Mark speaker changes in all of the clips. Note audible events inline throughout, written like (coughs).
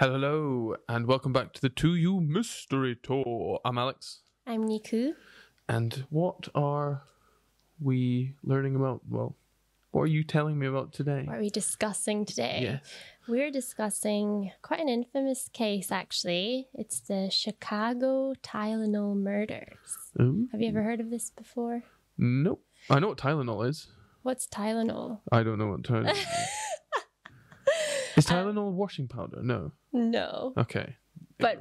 Speaker 1: Hello, and welcome back to the To You Mystery Tour. I'm Alex,
Speaker 2: I'm Niku.
Speaker 1: and what are we learning about? Well, what are you telling me about today?
Speaker 2: What are we discussing today?
Speaker 1: Yes.
Speaker 2: We're discussing quite an infamous case, actually. It's the Chicago Tylenol murders.
Speaker 1: Ooh.
Speaker 2: Have you ever heard of this before?
Speaker 1: Nope. I know what Tylenol is.
Speaker 2: What's Tylenol?
Speaker 1: I don't know what Tylenol is. (laughs) Is Tylenol washing powder? No.
Speaker 2: No.
Speaker 1: Okay.
Speaker 2: But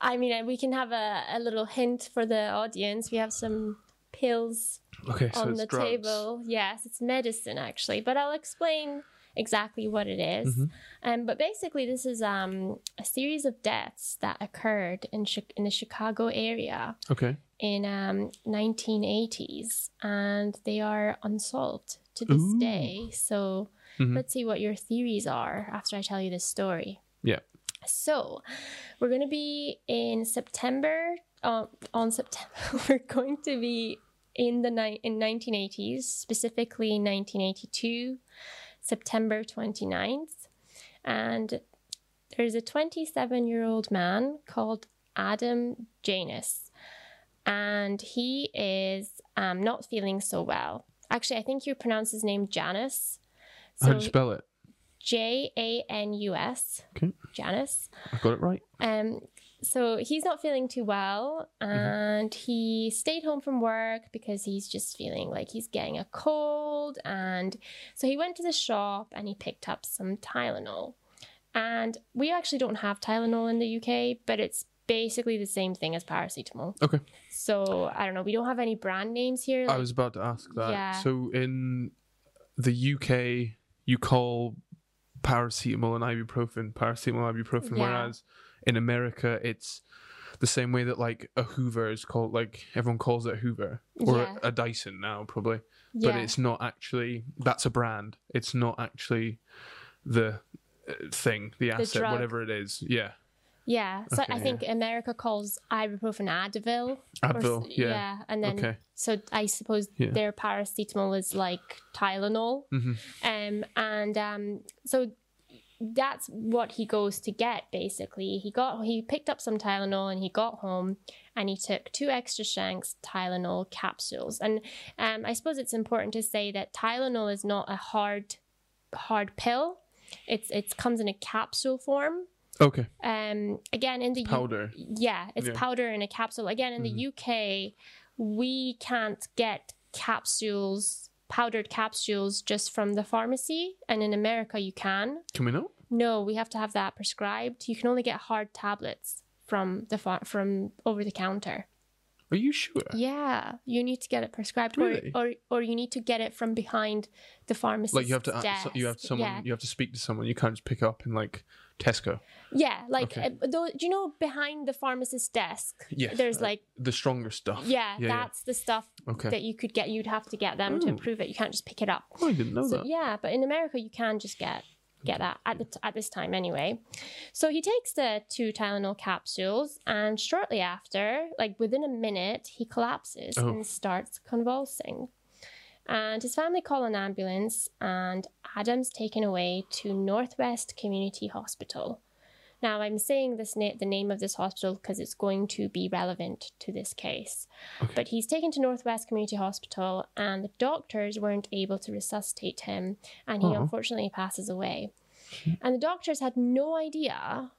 Speaker 2: I mean, we can have a, a little hint for the audience. We have some pills
Speaker 1: Okay, so
Speaker 2: on
Speaker 1: it's
Speaker 2: the
Speaker 1: drugs.
Speaker 2: table. Yes, it's medicine actually, but I'll explain exactly what it is.
Speaker 1: Mhm.
Speaker 2: Um, but basically, this is um, a series of deaths that occurred in Chi- in the Chicago area
Speaker 1: Okay.
Speaker 2: in um, 1980s, and they are unsolved to this
Speaker 1: Ooh.
Speaker 2: day. So
Speaker 1: Mhm.
Speaker 2: let's see what your theories are after I tell you this story.
Speaker 1: Yeah.
Speaker 2: So, we're going to be in September. Uh, on September, (laughs) we're going to be in the ni- in 1980s, specifically 1982, September 29th, and there's a 27 year old man called Adam Janus, and he is um, not feeling so well. Actually, I think you pronounce his name Janus.
Speaker 1: How do you spell it?
Speaker 2: J A N U S.
Speaker 1: Okay.
Speaker 2: Janus.
Speaker 1: I got it right.
Speaker 2: Um, so he's not feeling too well,
Speaker 1: Mm-hmm.
Speaker 2: and he stayed home from work because he's just feeling like he's getting a cold. And so he went to the shop and he picked up some Tylenol. And we actually don't have Tylenol in the UK, but it's basically the same thing as paracetamol.
Speaker 1: Okay.
Speaker 2: So I don't know. We don't have any brand names here.
Speaker 1: I was about to ask that.
Speaker 2: Yeah.
Speaker 1: So in the UK, you call paracetamol and ibuprofen paracetamol ibuprofen,
Speaker 2: Yeah.
Speaker 1: whereas in America, it's the same way that like a Hoover is called, like everyone calls it Hoover or
Speaker 2: Yeah.
Speaker 1: a, a Dyson now, probably.
Speaker 2: yeah.
Speaker 1: But it's not actually. That's a brand. It's not actually the uh, thing, the asset,
Speaker 2: drug.
Speaker 1: whatever it is. Yeah.
Speaker 2: Yeah, so
Speaker 1: Okay,
Speaker 2: I think America calls ibuprofen Advil. or s-
Speaker 1: Advil. Yeah.
Speaker 2: and then
Speaker 1: Okay.
Speaker 2: so I suppose
Speaker 1: Yeah.
Speaker 2: their paracetamol is like Tylenol.
Speaker 1: hmm
Speaker 2: Um, and um, so that's what he goes to get basically. He got he picked up some Tylenol and he got home and he took two extra strength Tylenol capsules. And um, I suppose it's important to say that Tylenol is not a hard hard pill. It's it comes in a capsule form.
Speaker 1: Okay.
Speaker 2: Um, again in the U-
Speaker 1: Powder.
Speaker 2: yeah, it's
Speaker 1: Yeah. Mm-hmm.
Speaker 2: powder in a capsule. Again, in the UK, we can't get capsules, powdered capsules, just from the pharmacy. And in America, you can.
Speaker 1: Can we know?
Speaker 2: No, we have to have that prescribed. You can only get hard tablets from the from over the counter.
Speaker 1: Are you sure?
Speaker 2: Yeah, you need to get it prescribed,
Speaker 1: Really?
Speaker 2: or, or or you need to get it from behind the pharmacy.
Speaker 1: Like you have to, ask-
Speaker 2: desk.
Speaker 1: you have someone,
Speaker 2: Yeah,
Speaker 1: you have to speak to someone. You can't just pick up and like Tesco.
Speaker 2: yeah. Like,
Speaker 1: Okay.
Speaker 2: uh, though, do you know behind the pharmacist's desk?
Speaker 1: Yes.
Speaker 2: There's
Speaker 1: uh,
Speaker 2: like
Speaker 1: the stronger stuff.
Speaker 2: Yeah,
Speaker 1: yeah.
Speaker 2: that's the stuff
Speaker 1: Okay.
Speaker 2: that you could get. You'd have to get them to
Speaker 1: Ooh.
Speaker 2: approve it. You can't just pick it up.
Speaker 1: Oh, I didn't know
Speaker 2: So
Speaker 1: that.
Speaker 2: yeah, but in America you can just get get that at the t- at this time anyway. So he takes the two Tylenol capsules, and shortly after, like within a minute, he collapses
Speaker 1: Oh.
Speaker 2: and starts convulsing. And his family call an ambulance, and Adam's taken away to Northwest Community Hospital. Now, I'm saying this na- the name of this hospital because it's going to be relevant to this case.
Speaker 1: Okay.
Speaker 2: But he's taken to Northwest Community Hospital, and the doctors weren't able to resuscitate him, and he
Speaker 1: Aw.
Speaker 2: unfortunately passes away. Hmm. And the doctors had no idea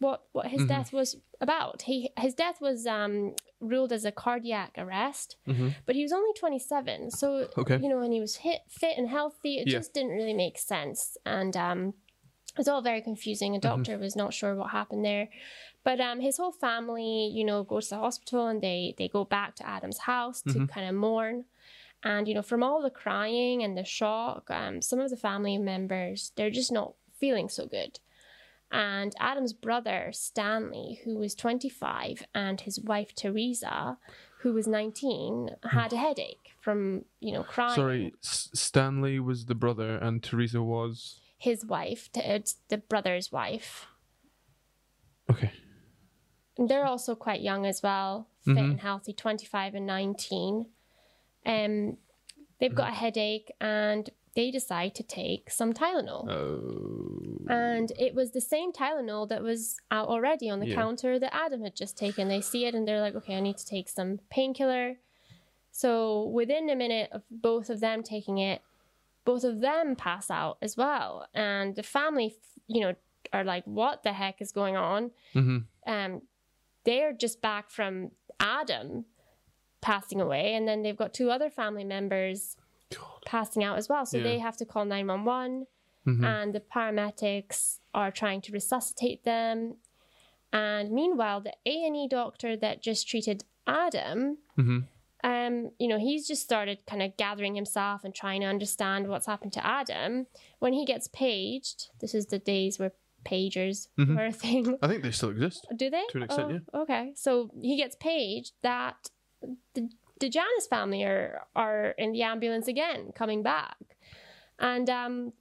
Speaker 2: what what his
Speaker 1: Mhm.
Speaker 2: death was about. He his death was um, ruled as a cardiac arrest,
Speaker 1: Mhm.
Speaker 2: but he was only 27, so
Speaker 1: Okay.
Speaker 2: you know, and he was hit, fit and healthy. It
Speaker 1: Yeah.
Speaker 2: just didn't really make sense, and um, it was all very confusing. A
Speaker 1: Mm-hmm.
Speaker 2: doctor was not sure what happened there, but um, his whole family, you know, goes to the hospital and they they go back to Adam's house to
Speaker 1: Mhm.
Speaker 2: kind of mourn. And you know, from all the crying and the shock, um, some of the family members they're just not feeling so good. And Adam's brother Stanley, who was 25, and his wife Teresa, who was 19, had a headache from you know crying.
Speaker 1: Sorry, S- Stanley was the brother, and Teresa was
Speaker 2: his wife, t- it's the brother's wife.
Speaker 1: okay.
Speaker 2: And they're also quite young as well, fit
Speaker 1: Mhm.
Speaker 2: and healthy, 25 and 19. Um, they've got a headache, and they decide to take some Tylenol.
Speaker 1: Oh.
Speaker 2: And it was the same Tylenol that was out already on the
Speaker 1: Yeah.
Speaker 2: counter that Adam had just taken. They see it and they're like, okay, I need to take some painkiller. So within a minute of both of them taking it, both of them pass out as well. And the family, you know, are like, what the heck is going on?
Speaker 1: hmm
Speaker 2: Um, they're just back from Adam passing away. And then they've got two other family members
Speaker 1: God.
Speaker 2: passing out as well. So
Speaker 1: Yeah.
Speaker 2: they have to call 911
Speaker 1: Mhm.
Speaker 2: and the paramedics are trying to resuscitate them. And meanwhile, the A and E doctor that just treated Adam,
Speaker 1: hmm
Speaker 2: um, you know, he's just started kind of gathering himself and trying to understand what's happened to Adam. When he gets paged, this is the days where pagers
Speaker 1: Mhm.
Speaker 2: were a thing.
Speaker 1: I think they still exist.
Speaker 2: Do they?
Speaker 1: To an extent,
Speaker 2: oh,
Speaker 1: yeah.
Speaker 2: Okay, so he gets paged that the, the Janus family are are in the ambulance again, coming back, and um,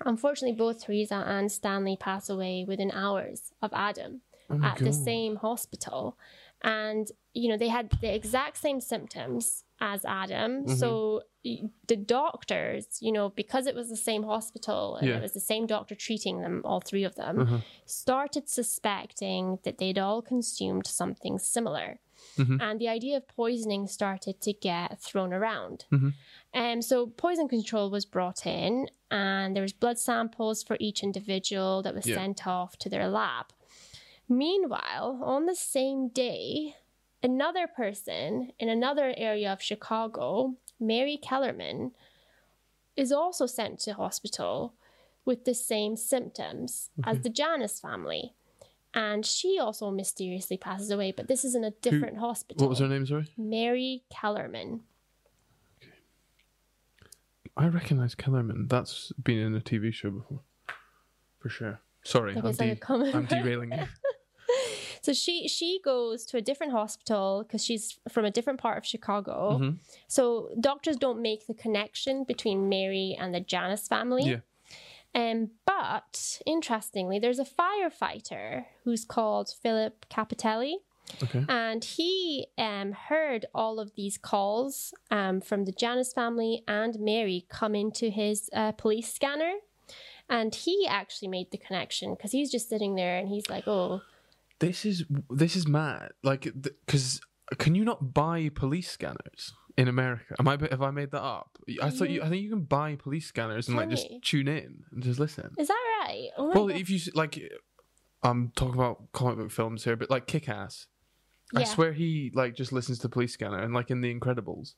Speaker 2: unfortunately, both Teresa and Stanley pass away within hours of Adam
Speaker 1: Oh
Speaker 2: at the same hospital, and you know they had the exact same symptoms as Adam,
Speaker 1: Mm-hmm.
Speaker 2: so the doctors, you know, because it was the same hospital and
Speaker 1: Yeah.
Speaker 2: it was the same doctor treating them, all three of them
Speaker 1: Uh-huh.
Speaker 2: started suspecting that they'd all consumed something similar.
Speaker 1: Mhm.
Speaker 2: And the idea of poisoning started to get thrown around. And so poison control was brought in, and there was blood samples for each individual that was
Speaker 1: Yeah.
Speaker 2: sent off to their lab. Meanwhile, on the same day, another person in another area of Chicago, Mary Kellerman, is also sent to hospital with the same symptoms as mm-hmm. the Janus family. And she also mysteriously passes away, but this is in a different hospital.
Speaker 1: What was her name, sorry?
Speaker 2: Mary Kellerman. Okay.
Speaker 1: I recognise Kellerman. That's been in a TV show before. For sure. Sorry, I'm, de- I'm derailing you. (laughs) (laughs)
Speaker 2: So she she goes to a different hospital because she's from a different part of Chicago.
Speaker 1: Mhm.
Speaker 2: So doctors don't make the connection between Mary and the Janus family.
Speaker 1: Yeah.
Speaker 2: Um, but interestingly, there's a firefighter who's called Philip Cappitelli,
Speaker 1: Okay.
Speaker 2: and he um, heard all of these calls um, from the Janus family and Mary come into his uh, police scanner. And he actually made the connection because he's just sitting there and he's like, oh,
Speaker 1: This is this is mad. Like, because can you not buy police scanners in America? Am I have I made that up? I thought you. I think you can buy police scanners and like just tune in and just listen.
Speaker 2: is that right? Oh my
Speaker 1: Well,
Speaker 2: God.
Speaker 1: if you s- like, I'm talking about comic book films here, but like Kick Ass. I
Speaker 2: Yeah.
Speaker 1: swear he like just listens to Police Scanner and like in The Incredibles.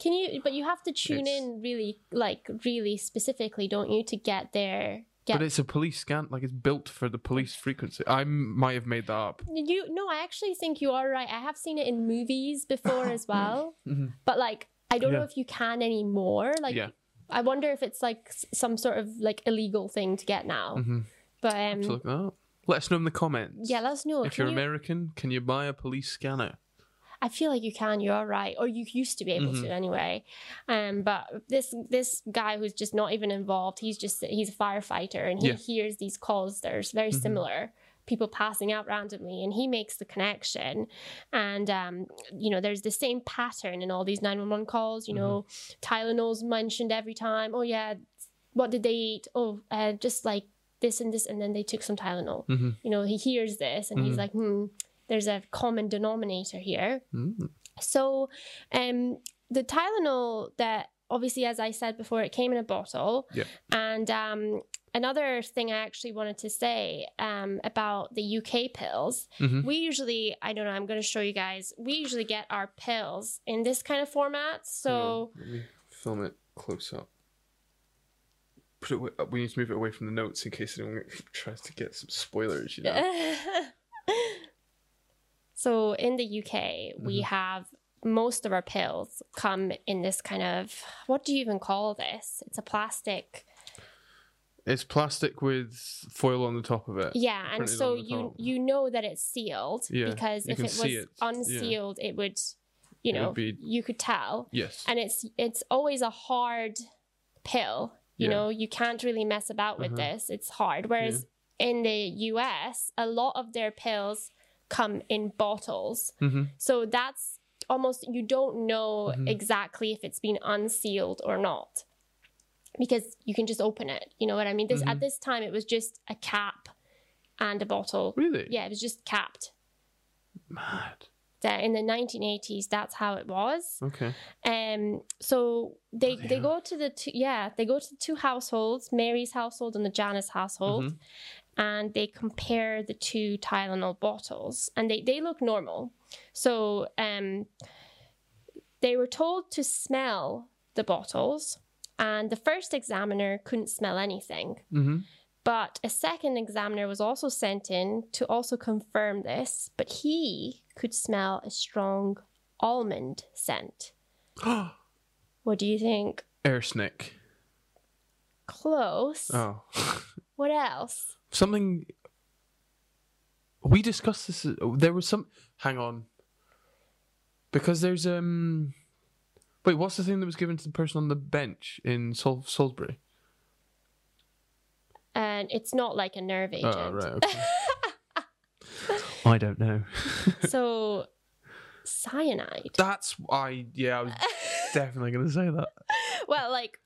Speaker 2: Can you? But you have to tune
Speaker 1: It's-
Speaker 2: in really, like really specifically, don't you, to get there? Get
Speaker 1: But it's a police scan, like it's built for the police frequency. I might have made that up.
Speaker 2: you? No, I actually think you are right. I have seen it in movies before as well, (laughs) but like I don't know if you can anymore. Like
Speaker 1: yeah,
Speaker 2: I wonder if it's like some sort of like illegal thing to get now.
Speaker 1: Mhm.
Speaker 2: But um,
Speaker 1: look that up. Let us know in the comments.
Speaker 2: yeah, let us know.
Speaker 1: if
Speaker 2: Can
Speaker 1: you're
Speaker 2: you-
Speaker 1: American, can you buy a police scanner?
Speaker 2: I feel like you can. You are right, or you used to be able
Speaker 1: Mm-hmm.
Speaker 2: to anyway. Um, but this this guy who's just not even involved. He's just he's a firefighter, and he
Speaker 1: Yeah. Mm-hmm.
Speaker 2: hears these calls that are very similar. People passing out randomly, and he makes the connection. And um, you know, there's the same pattern in all these nine one one calls. You know,
Speaker 1: Mm-hmm.
Speaker 2: Tylenol's mentioned every time. Oh yeah, what did they eat? Oh, uh, just like this and this, and then they took some Tylenol.
Speaker 1: Mhm.
Speaker 2: You know, he hears this, and he's like, hmm. There's a common denominator here.
Speaker 1: Mm.
Speaker 2: So, um, the Tylenol that obviously, as I said before, it came in a bottle.
Speaker 1: Yeah.
Speaker 2: And um, another thing I actually wanted to say um, about the UK pills,
Speaker 1: Mhm.
Speaker 2: we usually, I don't know, I'm going to show you guys. We usually get our pills in this kind of format. So,
Speaker 1: let me film it close up. Put it. We need to move it away from the notes in case anyone (laughs) tries to get some spoilers. You know. (laughs)
Speaker 2: so in the UK, we
Speaker 1: Mm-hmm.
Speaker 2: have most of our pills come in this kind of what do you even call this? It's a plastic.
Speaker 1: It's plastic with foil on the top of it.
Speaker 2: Yeah, and so you you know that it's sealed
Speaker 1: Yeah,
Speaker 2: because if it was
Speaker 1: it, yeah.
Speaker 2: unsealed, it would, you
Speaker 1: It would
Speaker 2: know,
Speaker 1: be-
Speaker 2: you could tell.
Speaker 1: Yes.
Speaker 2: And it's it's always a hard pill. You
Speaker 1: Yeah.
Speaker 2: know, you can't really mess about with
Speaker 1: Uh-huh.
Speaker 2: this. It's hard. Whereas in the US, a lot of their pills come in bottles.
Speaker 1: hmm
Speaker 2: So that's almost you don't know
Speaker 1: Mm-hmm.
Speaker 2: exactly if it's been unsealed or not. because you can just open it. You know what I mean? This
Speaker 1: Mhm.
Speaker 2: at this time it was just a cap and a bottle.
Speaker 1: Really?
Speaker 2: Yeah, it was just capped.
Speaker 1: Mad.
Speaker 2: That in the 1980s, that's how it was.
Speaker 1: Okay.
Speaker 2: Um, so they
Speaker 1: Bloody
Speaker 2: they
Speaker 1: hell.
Speaker 2: go to the two, yeah they go to the two households, Mary's household and the Janus household,
Speaker 1: Mhm.
Speaker 2: And they compare the two Tylenol bottles, and they they look normal. So um, they were told to smell the bottles, and the first examiner couldn't smell anything.
Speaker 1: Mm-hmm.
Speaker 2: But a second examiner was also sent in to also confirm this, but he could smell a strong almond scent. (gasps) What do you think?
Speaker 1: Arsenic.
Speaker 2: Close.
Speaker 1: Oh. (laughs)
Speaker 2: What else?
Speaker 1: Something. We discussed this. There was some. Hang on. Because there's um. Wait, what's the thing that was given to the person on the bench in Sol- Salisbury?
Speaker 2: And it's not like a nerve agent.
Speaker 1: Oh, right. (laughs) Okay. I don't know. (laughs)
Speaker 2: So, cyanide.
Speaker 1: That's I. Yeah, I was definitely going to say that. (laughs)
Speaker 2: well, like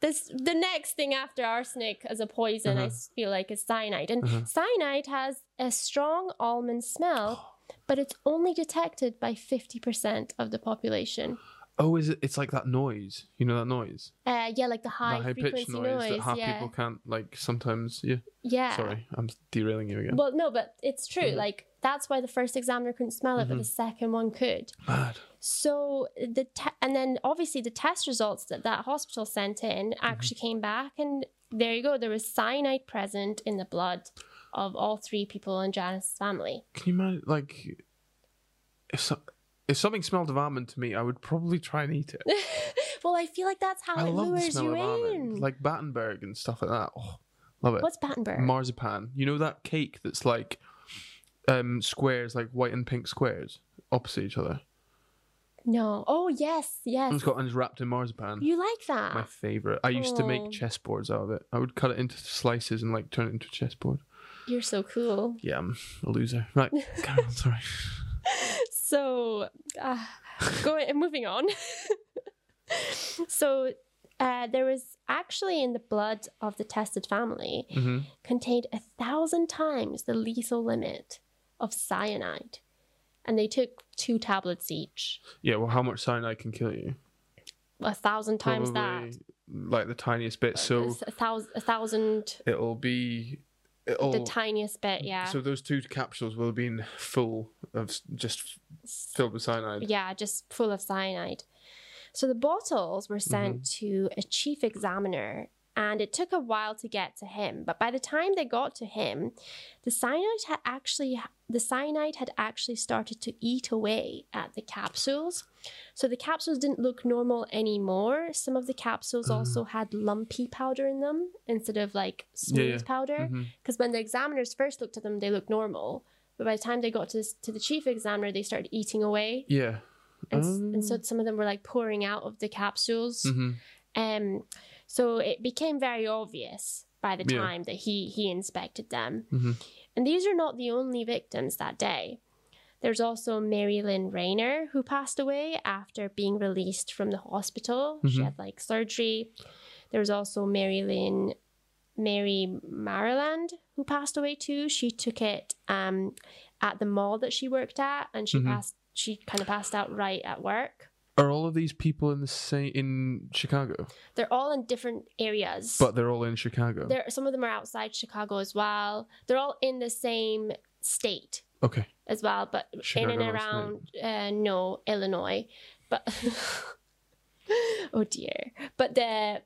Speaker 2: this, the next thing after arsenic as a poison, I
Speaker 1: Uh-huh.
Speaker 2: s- feel like is cyanide, and
Speaker 1: Uh-huh.
Speaker 2: cyanide has a strong almond smell, (gasps) but it's only detected by fifty percent of the population.
Speaker 1: Oh, is it? It's like that noise. You know that noise.
Speaker 2: Uh, yeah, like the high,
Speaker 1: high
Speaker 2: frequency
Speaker 1: pitched noise,
Speaker 2: noise.
Speaker 1: that half
Speaker 2: yeah,
Speaker 1: people can't like. Sometimes, yeah.
Speaker 2: yeah.
Speaker 1: Sorry, I'm derailing you again.
Speaker 2: Well, no, but it's true.
Speaker 1: Mhm.
Speaker 2: Like that's why the first examiner couldn't smell it, but
Speaker 1: Mhm.
Speaker 2: the second one could.
Speaker 1: Mad.
Speaker 2: So the te- and then obviously the test results that that hospital sent in
Speaker 1: Mm-hmm.
Speaker 2: actually came back, and there you go. There was cyanide present in the blood of all three people in Janus's family.
Speaker 1: Can you imagine, like, if so, if something smelled of almond to me, I would probably try and eat it. (laughs)
Speaker 2: well, I feel like that's how
Speaker 1: I
Speaker 2: it
Speaker 1: love the
Speaker 2: lures
Speaker 1: smell
Speaker 2: you
Speaker 1: of
Speaker 2: in.
Speaker 1: almond, like Battenberg and stuff like that. Oh, love it.
Speaker 2: What's Battenberg?
Speaker 1: Marzipan. You know that cake that's like um squares, like white and pink squares opposite each other.
Speaker 2: no. Oh yes, yes.
Speaker 1: it's got and it's wrapped in marzipan.
Speaker 2: You like that?
Speaker 1: My favorite. I used to make
Speaker 2: Oh.
Speaker 1: chessboards out of it. I would cut it into slices and like turn it into a chessboard.
Speaker 2: You're so cool.
Speaker 1: Yeah, I'm a loser. Right, (laughs) carry on. Sorry.
Speaker 2: so uh, going moving on (laughs) so uh, there was actually in the blood of the tested family
Speaker 1: hmm
Speaker 2: contained a thousand times the lethal limit of cyanide and they took two tablets each
Speaker 1: Yeah. Well, how much cyanide can kill you?
Speaker 2: a thousand times
Speaker 1: Probably
Speaker 2: that
Speaker 1: like the tiniest bit. So
Speaker 2: a thousand, a thousand
Speaker 1: it'll be. It'll,
Speaker 2: the tiniest bit yeah
Speaker 1: So those two capsules will have been full of just filled with cyanide.
Speaker 2: yeah, just full of cyanide. So the bottles were sent mm-hmm. to a chief examiner, and it took a while to get to him. But by the time they got to him, the cyanide had actually the cyanide had actually started to eat away at the capsules. So the capsules didn't look normal anymore. Some of the capsules also had lumpy powder in them instead of like smooth
Speaker 1: Yeah, yeah.
Speaker 2: powder. Because when the examiners first looked at them, they looked normal. But by the time they got to, to the chief examiner, they started eating away
Speaker 1: Yeah.
Speaker 2: and, s- and so some of them were like pouring out of the capsules.
Speaker 1: hmm
Speaker 2: Um, so it became very obvious by the
Speaker 1: Yeah.
Speaker 2: time that he he inspected them.
Speaker 1: Mhm.
Speaker 2: And these are not the only victims that day. There's also Mary Lynn Rayner who passed away after being released from the hospital. She
Speaker 1: Mhm.
Speaker 2: had like surgery. There was also Mary Lynn Mary Maryland who passed away too. She took it um, at the mall that she worked at, and she
Speaker 1: Mhm.
Speaker 2: passed. She kind of passed out right at work.
Speaker 1: Are all of these people in the same in Chicago?
Speaker 2: They're all in different areas.
Speaker 1: But they're all in Chicago.
Speaker 2: there, some of them are outside Chicago as well. They're all in the same state
Speaker 1: Okay.
Speaker 2: as well, but
Speaker 1: Chicago
Speaker 2: in and around uh, no Illinois. But (laughs) oh dear. But the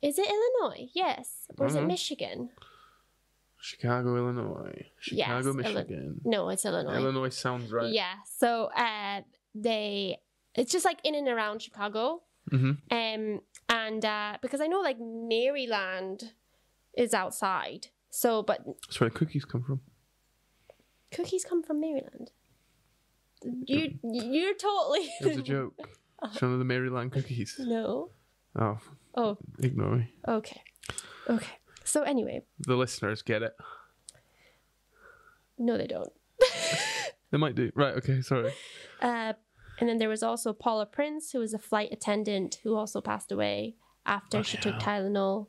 Speaker 2: is it Illinois? Yes, or is it
Speaker 1: Mhm.
Speaker 2: Michigan?
Speaker 1: Chicago, Illinois. Chicago,
Speaker 2: Illi-
Speaker 1: Michigan.
Speaker 2: No, it's Illinois.
Speaker 1: Illinois sounds right.
Speaker 2: Yeah. So uh, they, it's just like in and around Chicago.
Speaker 1: hmm
Speaker 2: Um, and uh, because I know like Maryland is outside. So, but
Speaker 1: That's where the cookies come from.
Speaker 2: cookies come from Maryland. You, you're totally.
Speaker 1: It was a joke. It's one of the Maryland cookies.
Speaker 2: no.
Speaker 1: Oh,
Speaker 2: Oh,
Speaker 1: ignore me.
Speaker 2: okay. Okay. So anyway,
Speaker 1: The listeners get it.
Speaker 2: no, they don't. (laughs)
Speaker 1: They might do. Right. Okay. Sorry.
Speaker 2: Uh, and then there was also Paula Prince, who was a flight attendant who also passed away after she took Tylenol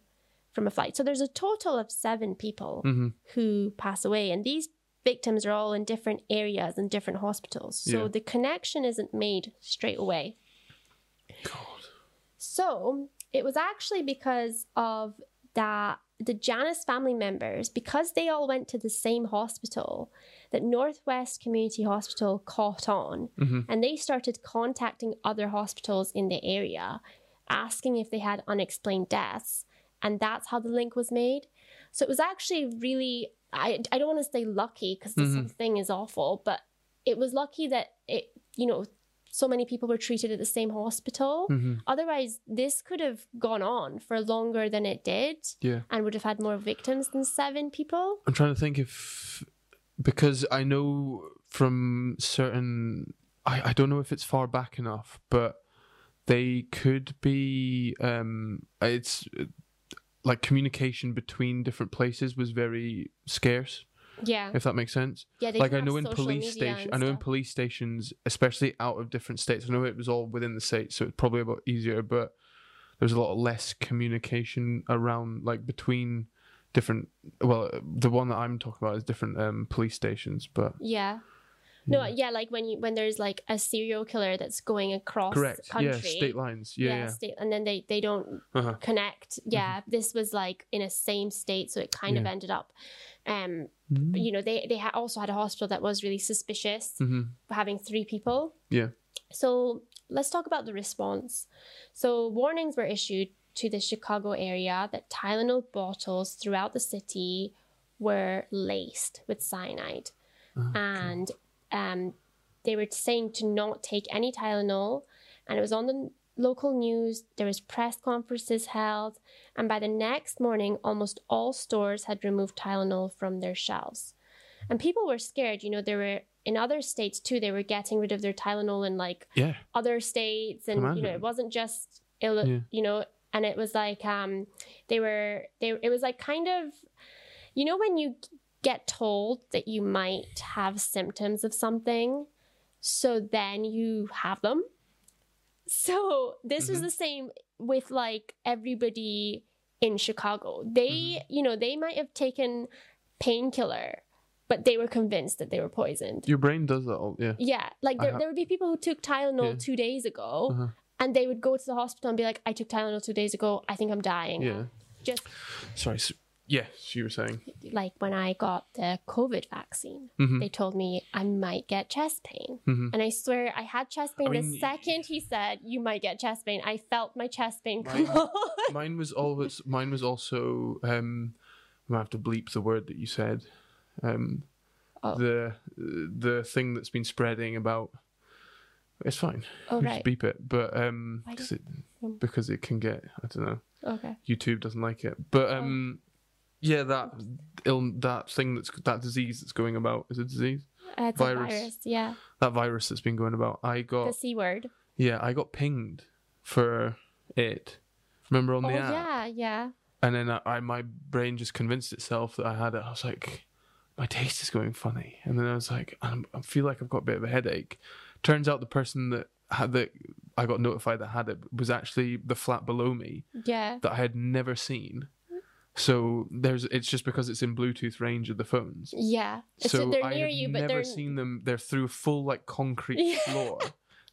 Speaker 2: from a flight. So there's a total of seven people
Speaker 1: Mhm.
Speaker 2: who pass away, and these victims are all in different areas and different hospitals. So
Speaker 1: Yeah.
Speaker 2: the connection isn't made straight away.
Speaker 1: God.
Speaker 2: So it was actually because of that the Janus family members, because they all went to the same hospital, that Northwest Community Hospital caught on
Speaker 1: Mhm.
Speaker 2: and they started contacting other hospitals in the area, asking if they had unexplained deaths. And that's how the link was made. So it was actually really, I, I don't want to say lucky because this whole thing is awful, but it was lucky that it, you know, so many people were treated at the same hospital.
Speaker 1: Mhm.
Speaker 2: Otherwise, this could have gone on for longer than it did
Speaker 1: Yeah.
Speaker 2: and would have had more victims than seven people.
Speaker 1: I'm trying to think if because I know from certain I, I don't know if it's far back enough, but they could be um it's like communication between different places was very scarce,
Speaker 2: Yeah.
Speaker 1: if that makes sense.
Speaker 2: Yeah. They
Speaker 1: like I know in police
Speaker 2: media
Speaker 1: station I know in police stations, especially out of different states. I know it was all within the states, so it's probably a lot easier, but there's a lot less communication around like between different well the one that I'm talking about is different um police stations, but
Speaker 2: Yeah. No, yeah, like when you when there's like a serial killer that's going across
Speaker 1: correct.
Speaker 2: country.
Speaker 1: Yeah, state lines. Yeah, yeah.
Speaker 2: state, and then they they don't
Speaker 1: Uh-huh.
Speaker 2: connect. Yeah, this was like in a same state, so it kind of ended up. Um,
Speaker 1: Mhm.
Speaker 2: but, you know, they they ha- also had a hospital that was really suspicious,
Speaker 1: Mhm.
Speaker 2: having three people.
Speaker 1: Yeah.
Speaker 2: So let's talk about the response. So warnings were issued to the Chicago area that Tylenol bottles throughout the city were laced with cyanide,
Speaker 1: Oh,
Speaker 2: and um, they were saying to not take any Tylenol, and it was on the local news. There was press conferences held, and by the next morning, almost all stores had removed Tylenol from their shelves, and people were scared. You know, there were in other states too. They were getting rid of their Tylenol in like
Speaker 1: Yeah.
Speaker 2: other states, and you know, it wasn't just ill.
Speaker 1: Yeah.
Speaker 2: You know, and it was like um, they were they. It was like kind of, you know, when you get told that you might have symptoms of something, so then you have them. So this was
Speaker 1: Mhm.
Speaker 2: the same with like everybody in Chicago. They,
Speaker 1: Mm-hmm.
Speaker 2: you know, they might have taken painkiller, but they were convinced that they were poisoned.
Speaker 1: Your brain does that all yeah.
Speaker 2: Yeah, like there, there would be people who took Tylenol
Speaker 1: Yeah.
Speaker 2: two days ago,
Speaker 1: Uh-huh.
Speaker 2: And they would go to the hospital and be like, "I took Tylenol two days ago. I think I'm dying."
Speaker 1: Yeah.
Speaker 2: Just
Speaker 1: Sorry. s yes, you were saying.
Speaker 2: like when I got the COVID vaccine,
Speaker 1: Mhm.
Speaker 2: they told me I might get chest pain,
Speaker 1: Mhm.
Speaker 2: and I swear I had chest pain
Speaker 1: I mean,
Speaker 2: the second he said you might get chest pain. I felt my chest pain
Speaker 1: Mine-
Speaker 2: come on. (laughs)
Speaker 1: mine was always mine was also um I'm have to bleep the word that you said. Um
Speaker 2: Oh.
Speaker 1: the the thing that's been spreading about it's fine.
Speaker 2: Oh right,
Speaker 1: just beep it. But um 'cause it, because it can get I don't know.
Speaker 2: okay.
Speaker 1: YouTube doesn't like it. But um yeah, that ill that thing that's that disease that's going about is a disease.
Speaker 2: Uh, it's
Speaker 1: Virus.
Speaker 2: a virus, yeah.
Speaker 1: That virus that's been going about. I got The
Speaker 2: c word.
Speaker 1: yeah, I got pinged for it. Remember on
Speaker 2: Oh
Speaker 1: the app?
Speaker 2: yeah, yeah.
Speaker 1: And then I, I my brain just convinced itself that I had it. I was like, my taste is going funny. And then I was like, I'm, I feel like I've got a bit of a headache. Turns out the person that had that I got notified that had it was actually the flat below me
Speaker 2: Yeah.
Speaker 1: that I had never seen. So there's it's just because it's in Bluetooth range of the phones.
Speaker 2: Yeah. So,
Speaker 1: So
Speaker 2: they're
Speaker 1: I
Speaker 2: near you, but
Speaker 1: never
Speaker 2: they're
Speaker 1: seen them. They're through full like concrete (laughs)
Speaker 2: Yeah.
Speaker 1: floor.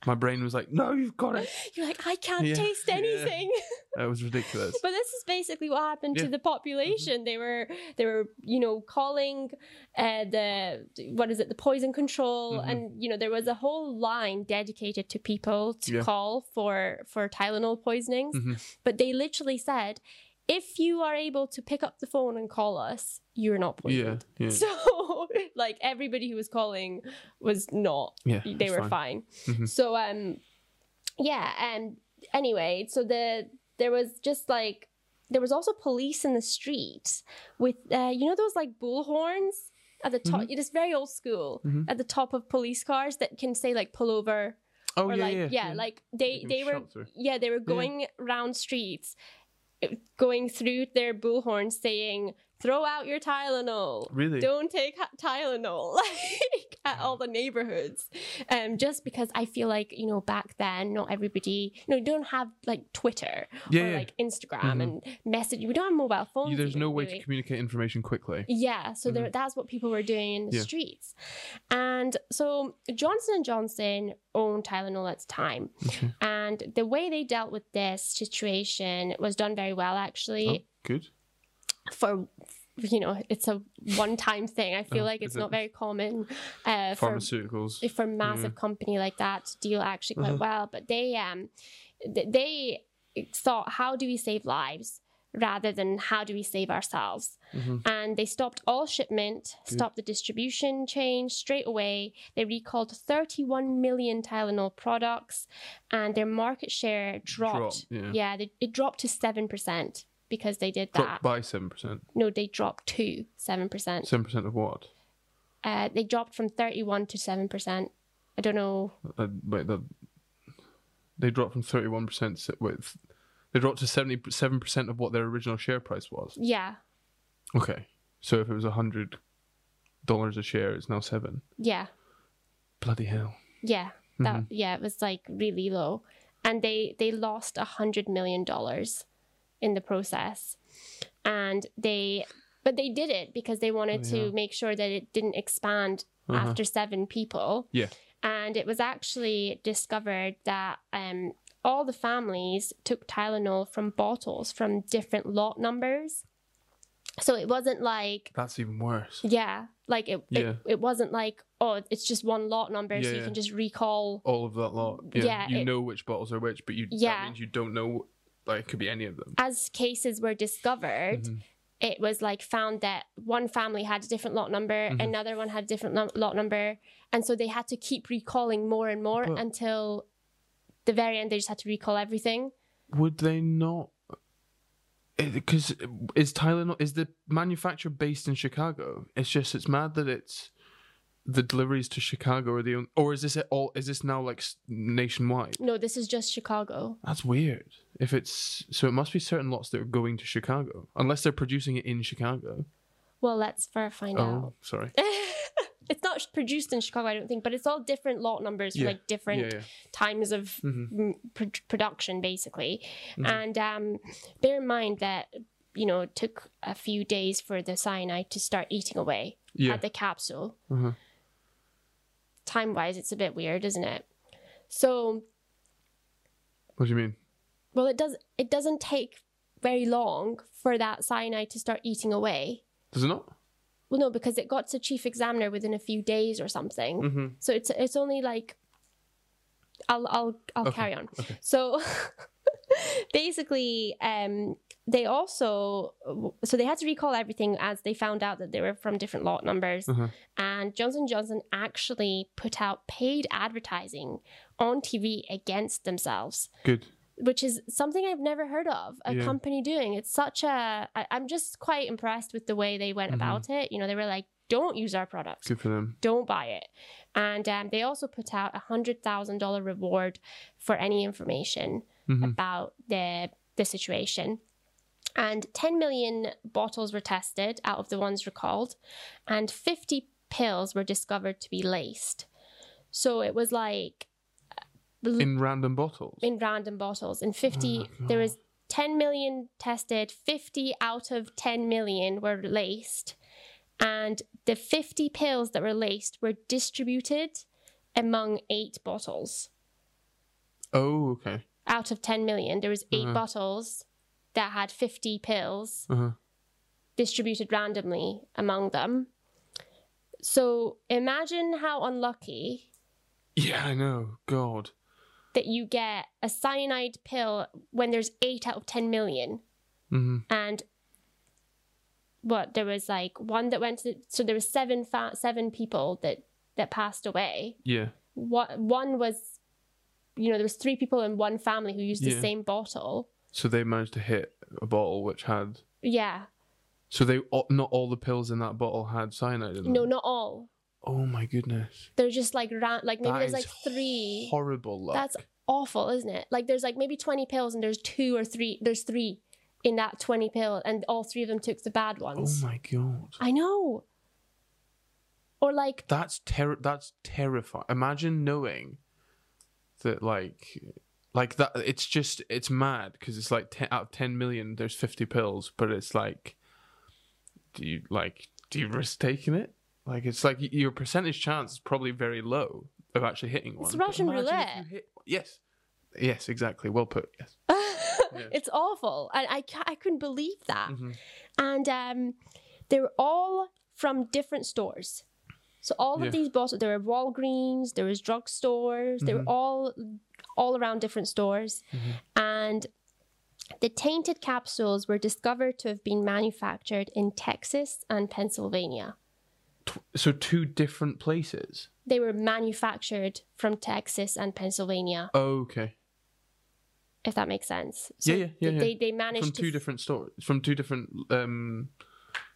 Speaker 1: My brain was like, no, you've got it. (laughs)
Speaker 2: you're like, I can't
Speaker 1: Yeah,
Speaker 2: taste
Speaker 1: yeah.
Speaker 2: anything. (laughs)
Speaker 1: That was ridiculous.
Speaker 2: but this is basically what happened
Speaker 1: Yeah.
Speaker 2: to the population. They were they were, you know, calling uh, the what is it, the poison control
Speaker 1: Mhm.
Speaker 2: and you know, there was a whole line dedicated to people to
Speaker 1: Yeah.
Speaker 2: call for for Tylenol poisonings.
Speaker 1: Mhm.
Speaker 2: But they literally said if you are able to pick up the phone and call us, you're not
Speaker 1: Yeah,
Speaker 2: poisoned.
Speaker 1: yeah, (laughs)
Speaker 2: So, like everybody who was calling was not
Speaker 1: yeah.
Speaker 2: they were
Speaker 1: fine.
Speaker 2: fine.
Speaker 1: Mhm.
Speaker 2: So um yeah, and anyway, so the there was just like there was also police in the street with uh you know those like bullhorns at the top. It is very old school
Speaker 1: Mhm.
Speaker 2: at the top of police cars that can say like pull over
Speaker 1: Oh
Speaker 2: or
Speaker 1: yeah,
Speaker 2: like
Speaker 1: yeah,
Speaker 2: like they they were yeah they were going round streets going through their bullhorn saying throw out your Tylenol.
Speaker 1: Really?
Speaker 2: Don't take Tylenol (laughs) like at all the neighborhoods. Um, just because I feel like you know back then not everybody you know you don't have like Twitter
Speaker 1: Yeah,
Speaker 2: or
Speaker 1: yeah.
Speaker 2: like Instagram
Speaker 1: Mhm.
Speaker 2: and message. We don't have mobile phones.
Speaker 1: You- there's
Speaker 2: even,
Speaker 1: no way
Speaker 2: really.
Speaker 1: to communicate information quickly.
Speaker 2: Yeah, so there, that's what people were doing in the
Speaker 1: Mm-hmm. Yeah.
Speaker 2: streets, and so Johnson and Johnson owned Tylenol at the time,
Speaker 1: Okay.
Speaker 2: and the way they dealt with this situation was done very well. Actually,
Speaker 1: Oh, good.
Speaker 2: For you know, it's a one-time thing. I feel
Speaker 1: Oh,
Speaker 2: like it's
Speaker 1: it?
Speaker 2: not very common uh,
Speaker 1: Pharmaceuticals.
Speaker 2: for a massive company like that to deal actually quite
Speaker 1: Uh-huh.
Speaker 2: well. But they um th- they thought, how do we save lives rather than how do we save ourselves?
Speaker 1: Mhm.
Speaker 2: And they stopped all shipment, stopped the distribution chain straight away. They recalled 31 million Tylenol products, and their market share dropped.
Speaker 1: Dropped, yeah.
Speaker 2: they, it dropped to seven percent because they did that.
Speaker 1: By seven percent.
Speaker 2: no, they dropped to seven percent.
Speaker 1: Seven percent of what?
Speaker 2: Uh, they dropped from 31 to seven percent. I don't know.
Speaker 1: Uh, wait, that they dropped from thirty-one percent. With they dropped to seventy-seven percent of what their original share price was.
Speaker 2: Yeah,
Speaker 1: Okay, so if it was a hundred dollars a share, it's now seven.
Speaker 2: yeah,
Speaker 1: Bloody hell!
Speaker 2: yeah. That
Speaker 1: Mm-hmm.
Speaker 2: yeah, it was like really low, and they they lost a hundred million dollars in the process, and they but they did it because they wanted
Speaker 1: Oh,
Speaker 2: to make sure that it didn't expand
Speaker 1: Uh-huh.
Speaker 2: after seven people.
Speaker 1: Yeah.
Speaker 2: and it was actually discovered that um, all the families took Tylenol from bottles from different lot numbers. So it wasn't like
Speaker 1: That's even worse.
Speaker 2: yeah, like it,
Speaker 1: Yeah.
Speaker 2: it it wasn't like oh it's just one lot number so you
Speaker 1: yeah.
Speaker 2: can just recall
Speaker 1: All of that lot. Yeah,
Speaker 2: Yeah,
Speaker 1: you
Speaker 2: it-
Speaker 1: know which bottles are which, but you
Speaker 2: Yeah.
Speaker 1: that means you don't know. Like it could be any of them.
Speaker 2: as cases were discovered
Speaker 1: Mhm.
Speaker 2: it was like found that one family had a different lot number
Speaker 1: Mhm.
Speaker 2: another one had a different lo- lot number and so they had to keep recalling more and more
Speaker 1: But-
Speaker 2: until the very end they just had to recall everything
Speaker 1: Would they not? Because is Tylenol is the manufacturer based in Chicago? It's just it's mad that it's the deliveries to Chicago are the only, or is this at all? Is this now like nationwide?
Speaker 2: no this is just chicago
Speaker 1: That's weird. If it's so, it must be certain lots that are going to Chicago, unless they're producing it in Chicago.
Speaker 2: well let's find out
Speaker 1: Oh, sorry. (laughs)
Speaker 2: it's not produced in chicago i don't think but it's all different lot numbers for
Speaker 1: Yeah.
Speaker 2: like different
Speaker 1: Yeah, yeah.
Speaker 2: times of
Speaker 1: Mhm.
Speaker 2: pr- production basically
Speaker 1: Mhm.
Speaker 2: and um, bear in mind that you know it took a few days for the cyanide to start eating away at the capsule
Speaker 1: Uh-huh.
Speaker 2: Time wise it's a bit weird isn't it so
Speaker 1: What do you mean?
Speaker 2: well it does it doesn't take very long for that cyanide to start eating away
Speaker 1: Does it not?
Speaker 2: well no because it got to chief examiner within a few days or something
Speaker 1: Mm-hmm.
Speaker 2: So it's it's only like I'll I'll I'll
Speaker 1: Okay,
Speaker 2: carry on.
Speaker 1: okay.
Speaker 2: So (laughs) basically, um, they also so they had to recall everything as they found out that they were from different lot numbers,
Speaker 1: Uh-huh.
Speaker 2: and Johnson Johnson actually put out paid advertising on TV against themselves.
Speaker 1: Good.
Speaker 2: Which is something I've never heard of a
Speaker 1: Yeah.
Speaker 2: company doing. It's such a. I, I'm just quite impressed with the way they went
Speaker 1: Mhm.
Speaker 2: about it. You know, they were like, "Don't use our products
Speaker 1: Good for them.
Speaker 2: don't buy it. And um, they also put out a hundred thousand dollar reward for any information
Speaker 1: Mhm.
Speaker 2: about the the situation. And 10 million bottles were tested out of the ones recalled, and 50 pills were discovered to be laced. So it was like
Speaker 1: In random bottles.
Speaker 2: in random bottles. And 50,
Speaker 1: Oh
Speaker 2: there was 10 million tested, 50 out of 10 million were laced. And the 50 pills that were laced were distributed among eight bottles.
Speaker 1: oh, okay.
Speaker 2: Out of 10 million, there was 8
Speaker 1: Uh-huh.
Speaker 2: bottles that had 50 pills
Speaker 1: Uh-huh.
Speaker 2: distributed randomly among them. So imagine how unlucky
Speaker 1: Yeah, I know. God.
Speaker 2: That you get a cyanide pill when there's 8 out of 10 million.
Speaker 1: Mm-hmm.
Speaker 2: and what there was like one that went to so there was seven fa- seven people that that passed away
Speaker 1: Yeah.
Speaker 2: what one was you know there was three people in one family who used the same bottle
Speaker 1: So they managed to hit a bottle which had.
Speaker 2: yeah
Speaker 1: So they not all the pills in that bottle had cyanide in them.
Speaker 2: no not all
Speaker 1: Oh my goodness.
Speaker 2: they're just like ran like maybe
Speaker 1: That
Speaker 2: there's like three
Speaker 1: Horrible luck.
Speaker 2: that's awful isn't it like there's like maybe 20 pills and there's two or three there's three in that 20 pill and all three of them took the bad
Speaker 1: oh
Speaker 2: ones.
Speaker 1: Oh my god.
Speaker 2: I know. Or like,
Speaker 1: That's ter- that's terrifying. Imagine knowing that like like that it's just it's mad because it's like 10, out of 10 million there's 50 pills but it's like do you like do you risk taking it like it's like your percentage chance is probably very low of actually hitting one but
Speaker 2: Russian roulette.
Speaker 1: hit- yes yes exactly well put yes (laughs)
Speaker 2: it's awful. And I, ca- I couldn't believe that.
Speaker 1: Mhm.
Speaker 2: And um, they were all from different stores. So all
Speaker 1: Yeah.
Speaker 2: of these bottles, there were Walgreens, there was drugstores, they were
Speaker 1: Mhm.
Speaker 2: all all around different stores,
Speaker 1: Mhm.
Speaker 2: and the tainted capsules were discovered to have been manufactured in Texas and Pennsylvania.
Speaker 1: Tw- so two different places
Speaker 2: They were manufactured from Texas and Pennsylvania,
Speaker 1: oh, okay
Speaker 2: if that makes sense. So
Speaker 1: Yeah, yeah, yeah, yeah.
Speaker 2: They they managed
Speaker 1: from two
Speaker 2: f-
Speaker 1: different stores from two different um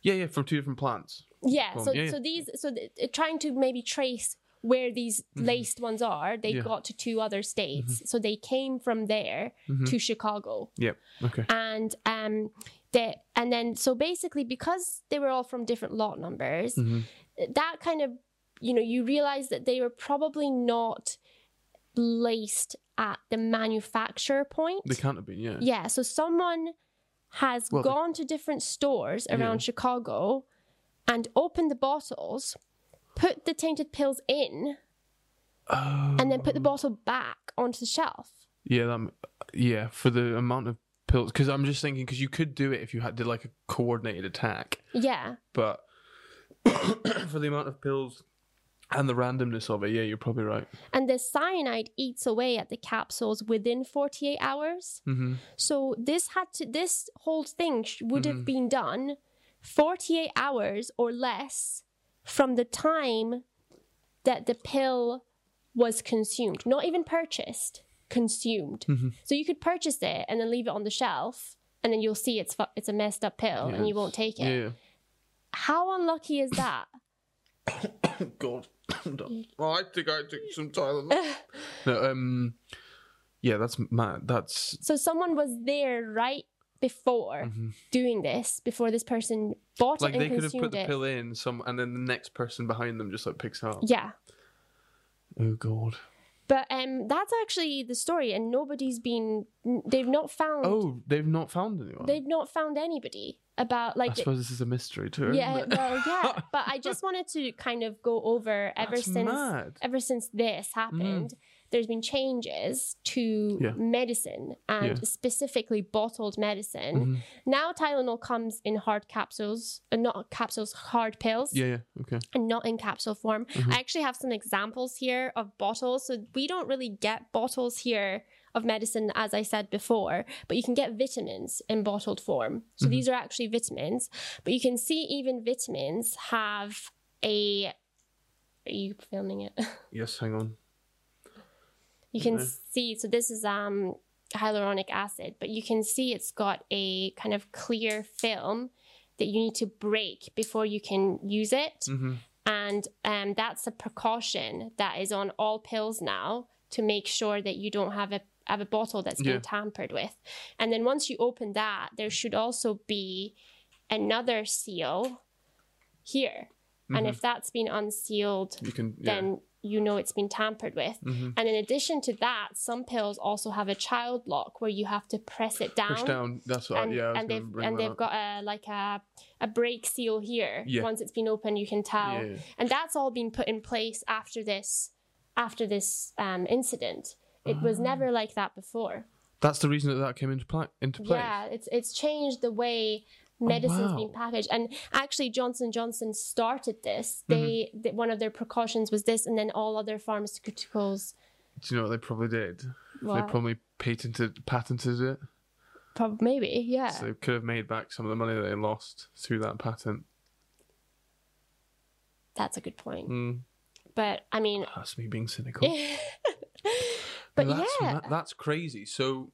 Speaker 1: yeah yeah from two different plants
Speaker 2: Yeah,
Speaker 1: Boom.
Speaker 2: so
Speaker 1: Yeah, yeah.
Speaker 2: so these so th- uh, trying to maybe trace where these laced ones are, they
Speaker 1: Mm-hmm. Yeah. Mm-hmm.
Speaker 2: got to two other states. So they came from there to Chicago.
Speaker 1: Yep. Okay.
Speaker 2: And um they and then so basically because they were all from different lot numbers,
Speaker 1: Mhm.
Speaker 2: that kind of you know, you realize that they were probably not laced at the manufacturer point.
Speaker 1: They can't have been. Yeah.
Speaker 2: Yeah, so someone has
Speaker 1: Well, they-
Speaker 2: gone to different stores around
Speaker 1: Yeah.
Speaker 2: Chicago and opened the bottles, put the tainted pills in,
Speaker 1: Oh.
Speaker 2: and then put the bottle back onto the shelf.
Speaker 1: Yeah. That. Yeah. For the amount of pills, because I'm just thinking, because you could do it if you had did like a coordinated attack,
Speaker 2: Yeah,
Speaker 1: but (coughs) for the amount of pills and the randomness of it, yeah, you're probably right.
Speaker 2: and the cyanide eats away at the capsules within 48 hours.
Speaker 1: hmm
Speaker 2: So this had to this whole thing sh- would
Speaker 1: Mm-hmm.
Speaker 2: have been done 48 hours or less from the time that the pill was consumed, not even purchased, consumed.
Speaker 1: Mm-hmm.
Speaker 2: So you could purchase it and then leave it on the shelf, and then you'll see it's fu- it's a messed up pill, and you won't take it.
Speaker 1: Yeah.
Speaker 2: How unlucky is that? (coughs)
Speaker 1: God. (coughs) Well, I think I took some Tylenol. (laughs) no. Um. Yeah. That's mad. That's.
Speaker 2: so someone was there right before doing this, before this person bought
Speaker 1: Mm-hmm. Like
Speaker 2: it
Speaker 1: they could have put the
Speaker 2: it.
Speaker 1: pill in some, and then the next person behind them just like picks it up.
Speaker 2: Yeah.
Speaker 1: Oh God.
Speaker 2: But um, that's actually the story, and nobody's been. They've not found.
Speaker 1: Oh, they've not found anyone.
Speaker 2: They've not found anybody about like.
Speaker 1: I suppose this is a mystery too.
Speaker 2: yeah, well, yeah. (laughs) But I just wanted to kind of go over ever
Speaker 1: That's
Speaker 2: since
Speaker 1: mad. Mm.
Speaker 2: ever since this happened. There's been changes to
Speaker 1: Yeah.
Speaker 2: medicine and
Speaker 1: Yeah. Mm-hmm.
Speaker 2: specifically bottled medicine. Now Tylenol comes in hard capsules, uh, not capsules, hard pills
Speaker 1: Yeah, yeah, okay.
Speaker 2: and not in capsule form.
Speaker 1: Mm-hmm.
Speaker 2: I actually have some examples here of bottles. So we don't really get bottles here of medicine, as I said before, but you can get vitamins in bottled form. So
Speaker 1: Mm-hmm.
Speaker 2: these are actually vitamins, but you can see even vitamins have a. Are you filming it? (laughs)
Speaker 1: Yes, hang on.
Speaker 2: You can
Speaker 1: Okay.
Speaker 2: see. So this is um hyaluronic acid, but you can see it's got a kind of clear film that you need to break before you can use it
Speaker 1: hmm
Speaker 2: and um, that's a precaution that is on all pills now to make sure that you don't have a have a bottle that's been tampered with. And then once you open that, there should also be another seal here. And if that's been unsealed,
Speaker 1: You can, yeah.
Speaker 2: then you know it's been tampered with.
Speaker 1: Mhm.
Speaker 2: And in addition to that, some pills also have a child lock where you have to press it down
Speaker 1: Push down. That's what.
Speaker 2: and,
Speaker 1: I, yeah, I
Speaker 2: and they've and they've
Speaker 1: up.
Speaker 2: got a like a a break seal here.
Speaker 1: Yeah.
Speaker 2: Once it's been opened, you can tell,
Speaker 1: Yeah.
Speaker 2: and that's all been put in place after this after this um, incident. It
Speaker 1: Ah.
Speaker 2: was never like that before.
Speaker 1: That's the reason that that came into play. Into place.
Speaker 2: Yeah, it's it's changed the way medicine's
Speaker 1: wow.
Speaker 2: been packaged, and actually Johnson Johnson started this.
Speaker 1: Mm-hmm.
Speaker 2: They, they one of their precautions was this, and then all other pharmaceuticals.
Speaker 1: Do you know what they probably did?
Speaker 2: Well,
Speaker 1: They probably patented patented it,
Speaker 2: prob- maybe, yeah.
Speaker 1: so they could have made back some of the money that they lost through that patent.
Speaker 2: that's a good point.
Speaker 1: Mm,
Speaker 2: But I mean,
Speaker 1: that's me being cynical. (laughs)
Speaker 2: but
Speaker 1: that's,
Speaker 2: yeah,
Speaker 1: that- that's crazy. So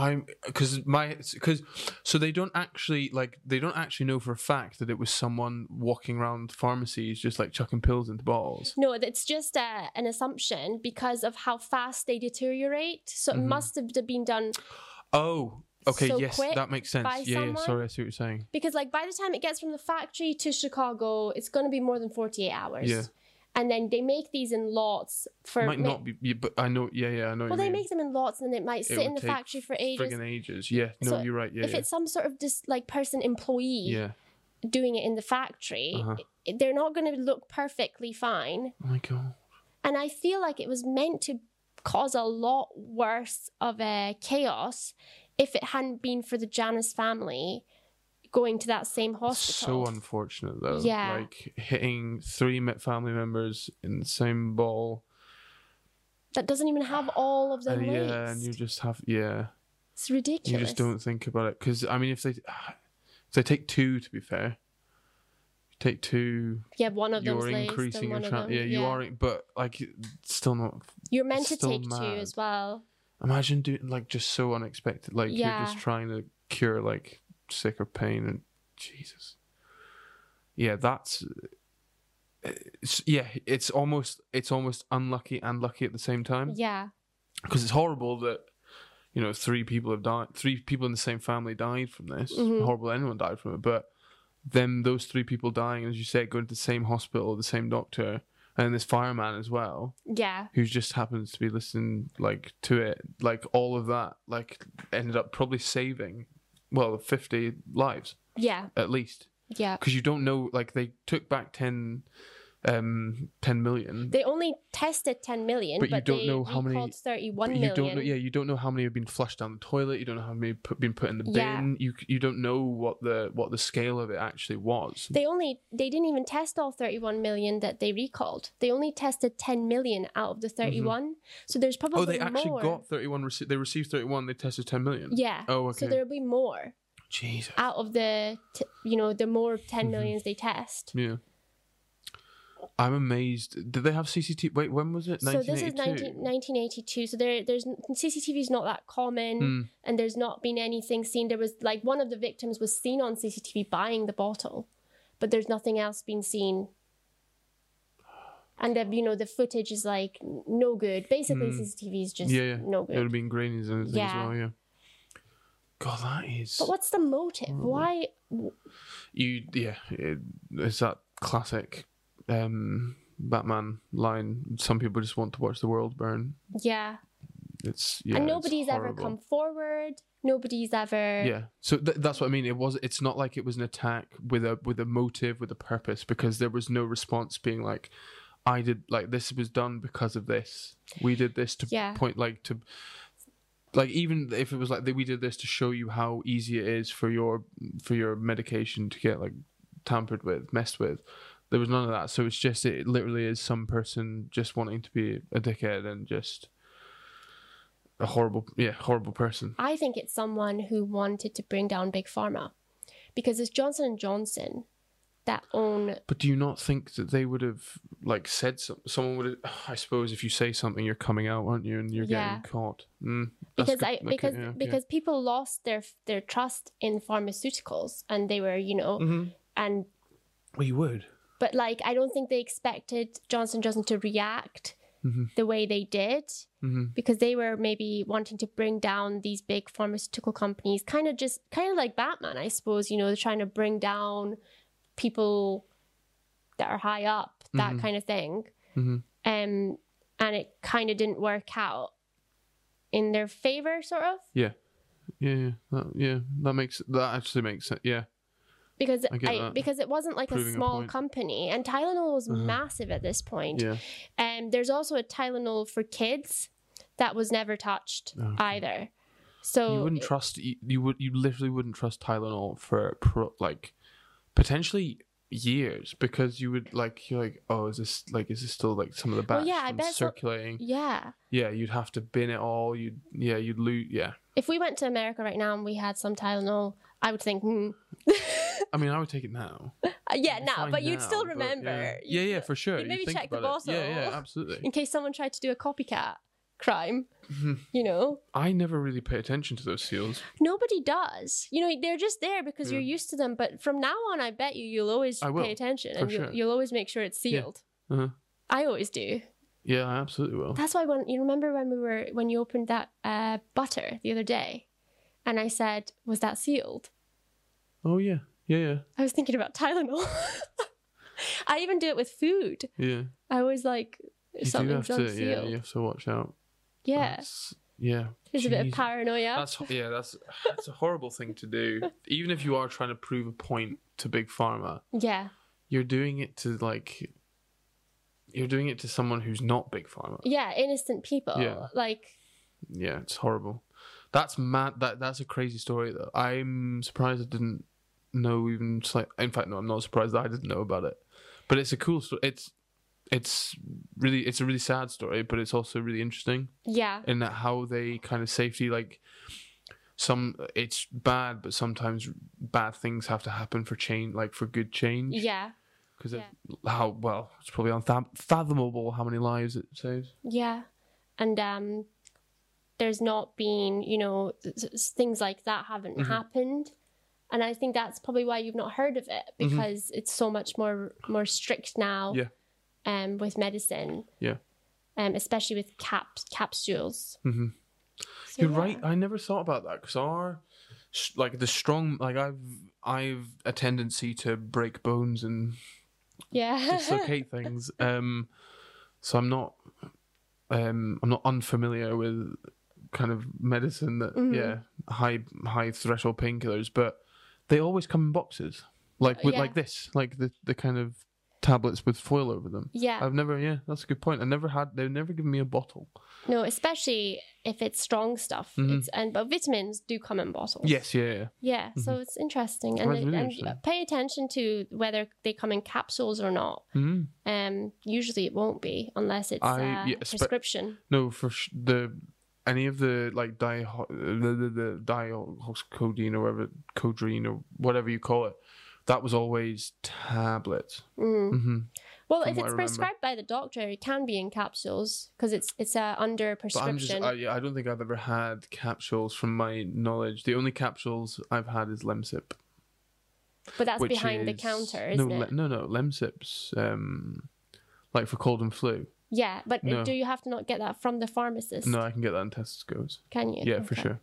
Speaker 1: I'm because my because so they don't actually like they don't actually know for a fact that it was someone walking around pharmacies just like chucking pills into bottles.
Speaker 2: No, it's just uh, an assumption because of how fast they deteriorate. So
Speaker 1: Mm-hmm.
Speaker 2: it must have been done
Speaker 1: Oh, Okay,
Speaker 2: so
Speaker 1: yes, that makes sense. Yeah, yeah, sorry, I see what you're saying.
Speaker 2: because like by the time it gets from the factory to Chicago, it's going to be more than 48 hours.
Speaker 1: Yeah.
Speaker 2: And then they make these in lots for
Speaker 1: It might
Speaker 2: ma-
Speaker 1: not be, yeah, but I know. Yeah, yeah, I know.
Speaker 2: Well, they
Speaker 1: mean.
Speaker 2: make them in lots and it might sit
Speaker 1: would
Speaker 2: in the factory for ages.
Speaker 1: friggin' ages. Yeah, no,
Speaker 2: So
Speaker 1: you're right. Yeah,
Speaker 2: if
Speaker 1: yeah.
Speaker 2: it's some sort of just like person employee
Speaker 1: yeah.
Speaker 2: doing it in the factory,
Speaker 1: Uh-huh.
Speaker 2: they're not going to look perfectly fine.
Speaker 1: Oh my god.
Speaker 2: And I feel like it was meant to cause a lot worse of a chaos if it hadn't been for the Janus family going to that same hospital.
Speaker 1: So unfortunate though.
Speaker 2: Yeah.
Speaker 1: Like hitting three family members in the same ball.
Speaker 2: that doesn't even have all of them laced.
Speaker 1: yeah, and you just have yeah.
Speaker 2: it's ridiculous.
Speaker 1: You just don't think about it because I mean, if they (sighs) if they take two, to be fair, take two,
Speaker 2: Yeah, one of
Speaker 1: you're increasing your chance.
Speaker 2: them.
Speaker 1: Yeah, you are, but like, still not.
Speaker 2: You're meant to take two as well.
Speaker 1: Imagine doing like just so unexpected. Like you're just trying to cure like sick of pain and Jesus. Yeah, that's. It's, yeah, it's almost it's almost unlucky and lucky at the same time
Speaker 2: Yeah,
Speaker 1: because it's horrible that you know three people have died three people in the same family died from this
Speaker 2: Mhm.
Speaker 1: horrible anyone died from it but then those three people dying as you said going to the same hospital the same doctor and this fireman as well
Speaker 2: yeah,
Speaker 1: who just happens to be listening like to it like all of that like ended up probably saving well 50 lives
Speaker 2: yeah,
Speaker 1: at least
Speaker 2: yeah.
Speaker 1: because you don't know like they took back 10 um 10 million
Speaker 2: They only tested 10 million,
Speaker 1: But
Speaker 2: but,
Speaker 1: you don't know how many-
Speaker 2: recalled 31
Speaker 1: you
Speaker 2: million.
Speaker 1: don't know. Yeah, you don't know how many have been flushed down the toilet. You don't know how many put, been put in the bin.
Speaker 2: Yeah.
Speaker 1: You you don't know what the what the scale of it actually was.
Speaker 2: They only they didn't even test all 31 million that they recalled. They only tested 10 million out of the 31. So there's probably
Speaker 1: Mm-hmm. oh, they actually
Speaker 2: more.
Speaker 1: got thirty one. Rece- they received thirty one. They tested ten million.
Speaker 2: yeah.
Speaker 1: Oh, okay.
Speaker 2: So there'll be more
Speaker 1: Jesus.
Speaker 2: out of the t- you know the more 10 millions Mm-hmm. they test.
Speaker 1: Yeah. I'm amazed. Did they have CCTV? Wait, when was it?
Speaker 2: So this is
Speaker 1: 1982.
Speaker 2: 19, 1982. So there, there's CCTV is not that common,
Speaker 1: Hmm.
Speaker 2: and there's not been anything seen. There was like one of the victims was seen on CCTV buying the bottle, but there's nothing else been seen. And the, you know the footage is like no good. Basically,
Speaker 1: Hmm.
Speaker 2: CCTV is just
Speaker 1: Yeah, yeah.
Speaker 2: no good.
Speaker 1: It would have been grainies and
Speaker 2: Yeah.
Speaker 1: as well. Yeah. God, that is.
Speaker 2: But what's the motive? Why?
Speaker 1: You yeah, it, it's that classic um, Batman line. Some people just want to watch the world burn.
Speaker 2: Yeah,
Speaker 1: It's yeah,
Speaker 2: and nobody's ever come forward. Nobody's ever.
Speaker 1: Yeah, so th- that's what I mean. It was. It's not like it was an attack with a with a motive with a purpose because there was no response being like, I did like this was done because of this. We did this to
Speaker 2: Yeah.
Speaker 1: point like to. Like even if it was like we did this to show you how easy it is for your for your medication to get like tampered with, messed with. There was none of that. So it's just it literally is some person just wanting to be a dickhead and just a horrible, yeah, horrible person.
Speaker 2: I think it's someone who wanted to bring down big pharma, because it's Johnson and Johnson that own.
Speaker 1: But do you not think that they would have like said some, someone would have? (sighs) I suppose if you say something, you're coming out, aren't you? And you're
Speaker 2: Yeah.
Speaker 1: getting caught. Mm,
Speaker 2: Because. I
Speaker 1: Okay,
Speaker 2: because
Speaker 1: yeah,
Speaker 2: because people lost their their trust in pharmaceuticals and they were you know
Speaker 1: Mhm.
Speaker 2: and
Speaker 1: well, you would.
Speaker 2: But like I don't think they expected Johnson Johnson to react
Speaker 1: Mhm.
Speaker 2: the way they did
Speaker 1: hmm
Speaker 2: because they were maybe wanting to bring down these big pharmaceutical companies kind of just kind of like Batman I suppose you know they're trying to bring down people that are high up that
Speaker 1: Mhm.
Speaker 2: kind of thing
Speaker 1: hmm
Speaker 2: um and it kind of didn't work out in their favor sort of
Speaker 1: Yeah, yeah, that, yeah. That makes that actually makes sense. Yeah,
Speaker 2: because
Speaker 1: I
Speaker 2: I, because it wasn't like
Speaker 1: Proving
Speaker 2: a
Speaker 1: a
Speaker 2: small
Speaker 1: point.
Speaker 2: company and Tylenol was
Speaker 1: Uh-huh.
Speaker 2: massive at this point.
Speaker 1: yeah.
Speaker 2: Um, there's also a Tylenol for kids that was never touched
Speaker 1: Okay.
Speaker 2: either. So
Speaker 1: you wouldn't trust. You, you would. You literally wouldn't trust Tylenol for pro, like potentially years because you would like you're like oh is this like is this still like some of the
Speaker 2: Well,
Speaker 1: batch
Speaker 2: yeah, I bet so-
Speaker 1: circulating
Speaker 2: yeah,
Speaker 1: yeah you'd have to bin it all you'd yeah you'd lose yeah
Speaker 2: if we went to America right now and we had some Tylenol, I would think, hmm. (laughs)
Speaker 1: I mean, I would take it now.
Speaker 2: Uh, yeah, now, but you'd still remember.
Speaker 1: Yeah, yeah, yeah, for sure.
Speaker 2: you'd maybe
Speaker 1: You think
Speaker 2: check the
Speaker 1: it. Yeah, yeah, absolutely.
Speaker 2: in case someone tried to do a copycat crime. (laughs) You know,
Speaker 1: I never really pay attention to those seals.
Speaker 2: nobody does. You know, they're just there because you're used to them. But from now on, I bet you you'll always
Speaker 1: will,
Speaker 2: pay attention and you'll, you'll always make sure it's
Speaker 1: Yeah.
Speaker 2: sealed.
Speaker 1: Uh-huh.
Speaker 2: I always do.
Speaker 1: Yeah, I absolutely will.
Speaker 2: That's why when you remember when we were when you opened that uh, butter the other day, and I said, "Was that sealed?"
Speaker 1: Oh yeah, yeah, yeah,
Speaker 2: I was thinking about Tylenol. (laughs) I even do it with food.
Speaker 1: yeah.
Speaker 2: I always like
Speaker 1: You do have to, yeah,
Speaker 2: unsealed.
Speaker 1: you have to watch out.
Speaker 2: Yeah,
Speaker 1: That's- yeah.
Speaker 2: there's a bit of paranoia.
Speaker 1: That's yeah, that's that's a horrible thing to do. (laughs) Even if you are trying to prove a point to big pharma,
Speaker 2: yeah,
Speaker 1: you're doing it to like you're doing it to someone who's not big pharma.
Speaker 2: yeah, innocent people.
Speaker 1: Yeah.
Speaker 2: Like,
Speaker 1: Yeah, it's horrible. That's mad. That that's a crazy story. Though I'm surprised I didn't know even. Slight, in fact, no, I'm not surprised that I didn't know about it. But it's a cool story. It's it's really it's a really sad story, but it's also really interesting
Speaker 2: yeah,
Speaker 1: in that how they kind of safety like some it's bad, but sometimes bad things have to happen for change, like for good change.
Speaker 2: yeah,
Speaker 1: because
Speaker 2: yeah.
Speaker 1: how well it's probably unfathomable how many lives it saves.
Speaker 2: yeah, and um, there's not been, you know, th- th- things like that haven't
Speaker 1: Mhm.
Speaker 2: happened, and I think that's probably why you've not heard of it
Speaker 1: Mhm.
Speaker 2: because it's so much more more strict now.
Speaker 1: Yeah.
Speaker 2: Um, with medicine.
Speaker 1: Yeah.
Speaker 2: Um, especially with caps capsules.
Speaker 1: hmm
Speaker 2: So,
Speaker 1: You're
Speaker 2: yeah.
Speaker 1: right. I never thought about that because our like the strong like I've I've a tendency to break bones and
Speaker 2: Yeah.
Speaker 1: dislocate (laughs) things. Um, so I'm not um I'm not unfamiliar with kind of medicine that
Speaker 2: Mhm.
Speaker 1: yeah high high threshold painkillers, but they always come in boxes like with
Speaker 2: Yeah.
Speaker 1: like this like the the kind of tablets with foil over them.
Speaker 2: yeah.
Speaker 1: I've never yeah that's a good point. I never had they've never given me a bottle.
Speaker 2: No, especially if it's strong stuff.
Speaker 1: Mhm.
Speaker 2: It's and but vitamins do come in bottles.
Speaker 1: Yes yeah yeah.
Speaker 2: Yeah, so it's interesting, and, it-
Speaker 1: really
Speaker 2: and
Speaker 1: interesting.
Speaker 2: pay attention to whether they come in capsules or not.
Speaker 1: Mhm.
Speaker 2: Um, usually it won't be unless it's
Speaker 1: I-
Speaker 2: uh,
Speaker 1: yeah, spe-
Speaker 2: prescription.
Speaker 1: No, for sh- the any of the like di the the, the dialcodeine or whatever codrine or whatever you call it, that was always tablets.
Speaker 2: Mm.
Speaker 1: hmm
Speaker 2: Well,
Speaker 1: From
Speaker 2: if it's prescribed by the doctor, it can be in capsules because it's it's uh, under
Speaker 1: But I'm just
Speaker 2: prescription.
Speaker 1: I, I don't think I've ever had capsules from my knowledge. The only capsules I've had is Lemsip,
Speaker 2: but that's behind the
Speaker 1: is-
Speaker 2: counter,
Speaker 1: no,
Speaker 2: isn't it?
Speaker 1: Le- no, no, Lemsip's um, like for cold and flu.
Speaker 2: Yeah, but
Speaker 1: No.
Speaker 2: do you have to not get that from the pharmacist?
Speaker 1: No, I can get that in Tesco's.
Speaker 2: Can you?
Speaker 1: Yeah, for sure.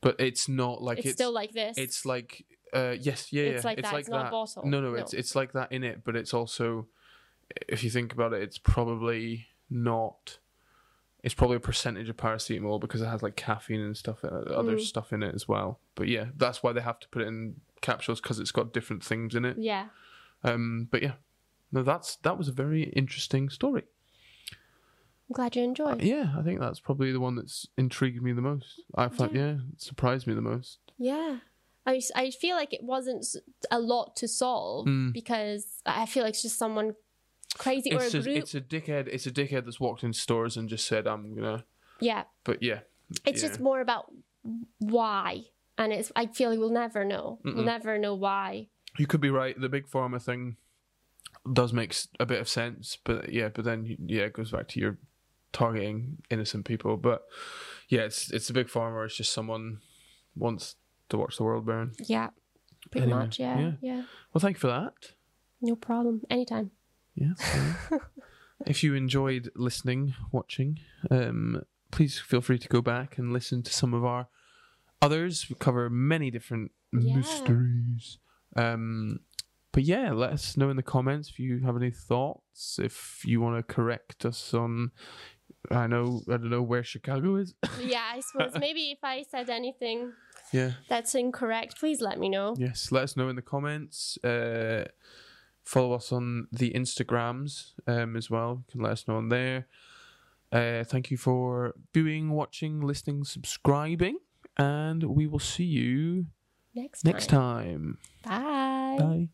Speaker 1: But it's not like
Speaker 2: It's,
Speaker 1: it's
Speaker 2: still like this.
Speaker 1: It's like uh yes, yeah,
Speaker 2: It's
Speaker 1: yeah.
Speaker 2: like that, it's not a bottle.
Speaker 1: No, no,
Speaker 2: No.
Speaker 1: it's it's like that in it, but it's also if you think about it, it's probably not it's probably a percentage of paracetamol because it has like caffeine and stuff other
Speaker 2: Mm.
Speaker 1: stuff in it as well. But yeah, that's why they have to put it in capsules because it's got different things in it.
Speaker 2: yeah.
Speaker 1: Um but yeah. No, that's that was a very interesting story.
Speaker 2: I'm glad you enjoyed.
Speaker 1: Yeah, I think that's probably the one that's intrigued me the most. I thought,
Speaker 2: Yeah.
Speaker 1: yeah, surprised me the most.
Speaker 2: Yeah. I, I feel like it wasn't a lot to solve
Speaker 1: Mm.
Speaker 2: because I feel like it's just someone crazy or
Speaker 1: It's
Speaker 2: a
Speaker 1: a,
Speaker 2: group.
Speaker 1: it's a dickhead. It's a dickhead that's walked in stores and just said, "I'm gonna."
Speaker 2: yeah.
Speaker 1: But yeah,
Speaker 2: It's
Speaker 1: yeah.
Speaker 2: just more about why. And it's I feel like we'll never know. We'll never know why.
Speaker 1: You could be right. The big pharma thing does make a bit of sense, but yeah, but then yeah, it goes back to your targeting innocent people. But yeah, it's it's a big pharma. It's just someone wants to watch the world burn.
Speaker 2: Yeah. Pretty
Speaker 1: Anyway,
Speaker 2: much, yeah,
Speaker 1: yeah.
Speaker 2: yeah.
Speaker 1: Well, thank you for that.
Speaker 2: No problem. Anytime.
Speaker 1: Yeah. (laughs) if you enjoyed listening, watching, um, please feel free to go back and listen to some of our others. We cover many different
Speaker 2: Yeah.
Speaker 1: mysteries. Um, but yeah, let us know in the comments if you have any thoughts. If you want to correct us on, I know, I don't know where Chicago is. (laughs)
Speaker 2: yeah, I suppose maybe if I said anything
Speaker 1: yeah.
Speaker 2: that's incorrect, please let me know.
Speaker 1: Yes, let us know in the comments. Uh, follow us on the Instagrams um, as well. You can let us know on there. Uh, thank you for viewing, watching, listening, subscribing, and we will see you
Speaker 2: Next time.
Speaker 1: next time.
Speaker 2: Bye.
Speaker 1: Bye.